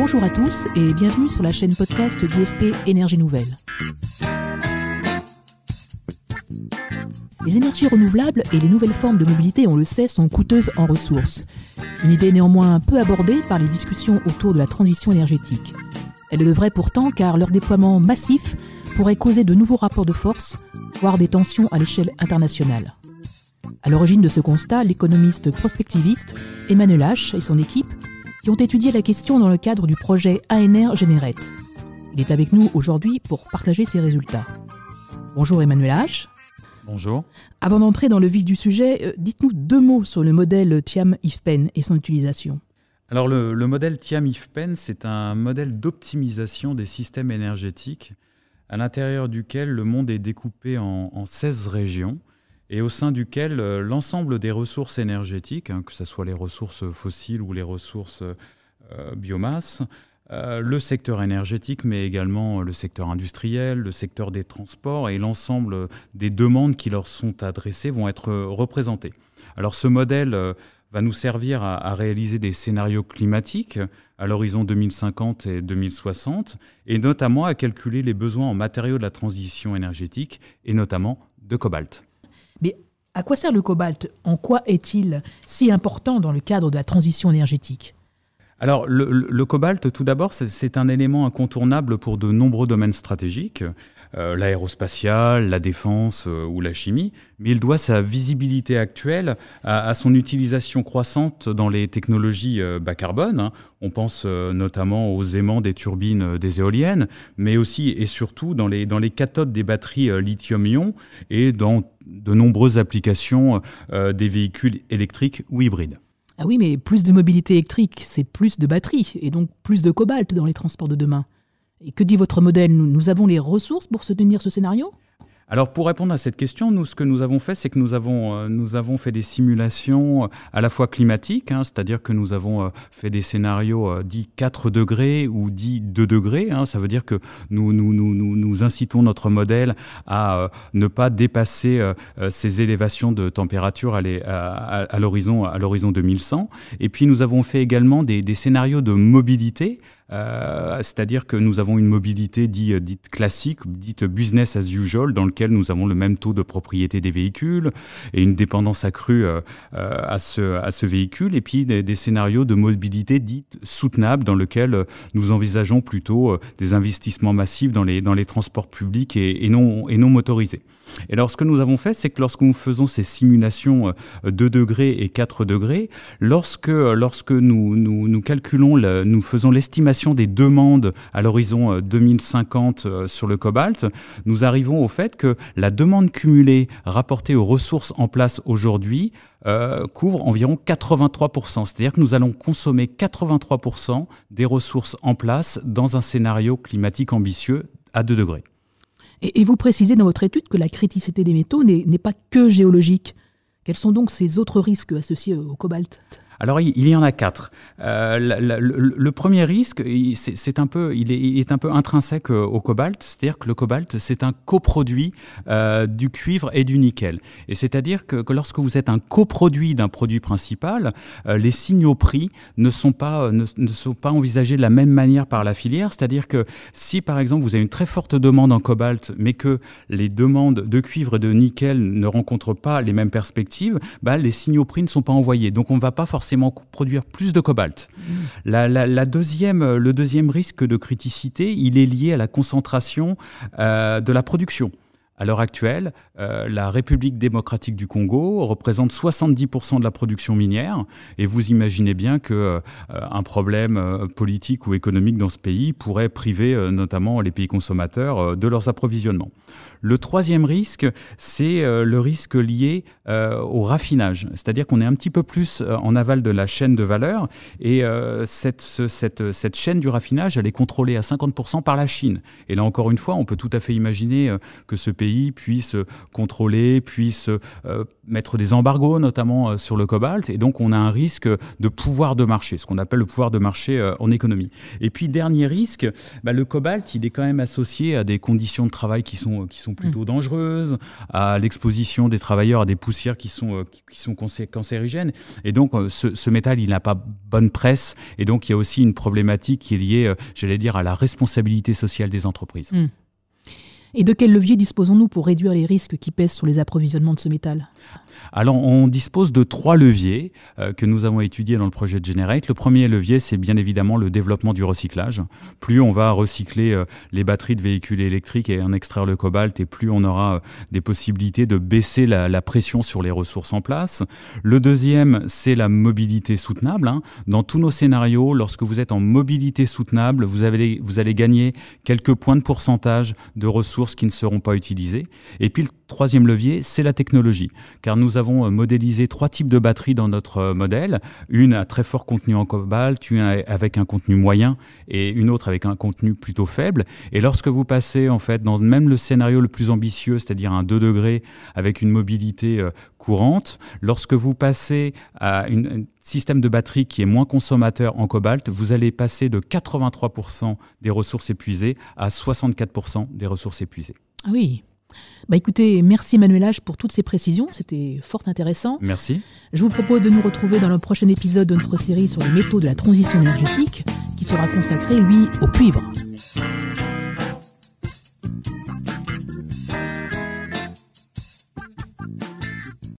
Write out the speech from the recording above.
Bonjour à tous et bienvenue sur la chaîne podcast d'IFP Énergie Nouvelle. Les énergies renouvelables et les nouvelles formes de mobilité, on le sait, sont coûteuses en ressources. Une idée néanmoins peu abordée par les discussions autour de la transition énergétique. Elle devrait pourtant car leur déploiement massif pourrait causer de nouveaux rapports de force, voire des tensions à l'échelle internationale. À l'origine de ce constat, l'économiste prospectiviste Emmanuel H et son équipe qui ont étudié la question dans le cadre du projet ANR Generate. Il est avec nous aujourd'hui pour partager ses résultats. Bonjour Emmanuel H. Bonjour. Avant d'entrer dans le vif du sujet, euh, dites-nous deux mots sur le modèle TIAM-IFPEN et son utilisation. Alors le, modèle TIAM-IFPEN, c'est un modèle d'optimisation des systèmes énergétiques à l'intérieur duquel le monde est découpé en, en 16 régions et au sein duquel euh, l'ensemble des ressources énergétiques, hein, que ce soit les ressources fossiles ou les ressources euh, biomasse, euh, le secteur énergétique, mais également le secteur industriel, le secteur des transports et l'ensemble des demandes qui leur sont adressées vont être représentés. Alors ce modèle va nous servir à, à, réaliser des scénarios climatiques à l'horizon 2050 et 2060, et notamment à calculer les besoins en matériaux de la transition énergétique, et notamment de cobalt. Mais à quoi sert le cobalt? En quoi est-il si important dans le cadre de la transition énergétique? Alors, le, cobalt, tout d'abord, c'est un élément incontournable pour de nombreux domaines stratégiques, l'aérospatiale, la défense euh, ou la chimie, mais il doit sa visibilité actuelle à, son utilisation croissante dans les technologies euh, bas carbone. Hein. On pense notamment aux aimants des turbines des éoliennes, mais aussi et surtout dans les, dans les cathodes des batteries lithium-ion et dans de nombreuses applications des véhicules électriques ou hybrides. Ah oui, mais plus de mobilité électrique, c'est plus de batterie, et donc plus de cobalt dans les transports de demain. Et que dit votre modèle nous avons les ressources pour soutenir ce scénario? Alors pour répondre à cette question, nous ce que nous avons fait, c'est que nous avons euh, nous avons fait des simulations euh, à la fois climatiques, hein, c'est-à-dire que nous avons euh, fait des scénarios dits 4 degrés ou dits 2 degrés. Hein, ça veut dire que nous nous, nous, nous, incitons notre modèle à ne pas dépasser ces élévations de température à, l'horizon à l'horizon 2100. Et puis nous avons fait également des, scénarios de mobilité c'est-à-dire que nous avons une mobilité dite, dite, classique, dite business as usual, dans lequel nous avons le même taux de propriété des véhicules et une dépendance accrue euh, euh, à, ce, à ce véhicule, et puis des, scénarios de mobilité dite soutenable, dans lequel nous envisageons plutôt des investissements massifs dans les, dans les transports publics et, non, et non motorisés. Et alors, ce que nous avons fait, c'est que lorsque nous faisons ces simulations 2 degrés et 4 degrés, lorsque, lorsque nous, nous, nous calculons, nous faisons l'estimation des demandes à l'horizon 2050 euh, euh, sur le cobalt, nous arrivons au fait que la demande cumulée rapportée aux ressources en place aujourd'hui euh, couvre environ 83%. C'est-à-dire que nous allons consommer 83% des ressources en place dans un scénario climatique ambitieux à 2 degrés. Et, vous précisez dans votre étude que la criticité des métaux n'est pas que géologique. Quels sont donc ces autres risques associés au cobalt? Alors il, y en a quatre. Euh, le, premier risque, c'est un peu, il est, un peu intrinsèque euh, au cobalt, c'est-à-dire que le cobalt c'est un coproduit euh, du cuivre et du nickel. Et c'est-à-dire que, lorsque vous êtes un coproduit d'un produit principal, les signaux prix ne sont pas ne, sont pas envisagés de la même manière par la filière. C'est-à-dire que si par exemple vous avez une très forte demande en cobalt, mais que les demandes de cuivre et de nickel ne rencontrent pas les mêmes perspectives, bah, les signaux prix ne sont pas envoyés. Donc on ne va pas forcément produire plus de cobalt. La, deuxième, le deuxième risque de criticité, il est lié à la concentration euh, de la production. À l'heure actuelle, euh, la République démocratique du Congo représente 70% de la production minière, et vous imaginez bien que euh, un problème politique ou économique dans ce pays pourrait priver notamment les pays consommateurs de leurs approvisionnements. Le troisième risque, c'est euh, le risque lié euh, au raffinage, c'est-à-dire qu'on est un petit peu plus euh, en aval de la chaîne de valeur et cette, cette, cette, chaîne du raffinage, elle est contrôlée à 50% par la Chine. Et là encore une fois, on peut tout à fait imaginer que ce pays puisse contrôler, puisse mettre des embargos, notamment sur le cobalt, et donc on a un risque de pouvoir de marché, ce qu'on appelle le pouvoir de marché en économie. Et puis dernier risque, bah, le cobalt, il est quand même associé à des conditions de travail qui sont, qui sont plutôt dangereuses, à l'exposition des travailleurs à des poussières qui sont, qui sont cancérigènes. Et donc, ce, métal, il n'a pas bonne presse. Et donc, il y a aussi une problématique qui est liée, j'allais dire, à la responsabilité sociale des entreprises. Mm. Et de quel levier disposons-nous pour réduire les risques qui pèsent sur les approvisionnements de ce métal? Alors, on dispose de trois leviers euh, que nous avons étudiés dans le projet de Generate. Le premier levier, c'est bien évidemment le développement du recyclage. Plus on va recycler euh, les batteries de véhicules électriques et en extraire le cobalt, et plus on aura euh, des possibilités de baisser la, pression sur les ressources en place. Le deuxième, c'est la mobilité soutenable. Hein. Dans tous nos scénarios, lorsque vous êtes en mobilité soutenable, vous, avez, vous allez gagner quelques points de pourcentage de ressources qui ne seront pas utilisées. Et puis le troisième levier, c'est la technologie. Car nous avons euh, modélisé trois types de batteries dans notre euh, modèle. Une à très fort contenu en cobalt, une avec un contenu moyen et une autre avec un contenu plutôt faible. Et lorsque vous passez, en fait, dans même le scénario le plus ambitieux, c'est-à-dire un 2 degrés avec une mobilité euh, courante, lorsque vous passez à un système de batterie qui est moins consommateur en cobalt, vous allez passer de 83% des ressources épuisées à 64% des ressources épuisées. Ah oui, bah écoutez, merci Emmanuel H pour toutes ces précisions, c'était fort intéressant. Merci. Je vous propose de nous retrouver dans le prochain épisode de notre série sur les métaux de la transition énergétique, qui sera consacré, lui, au cuivre.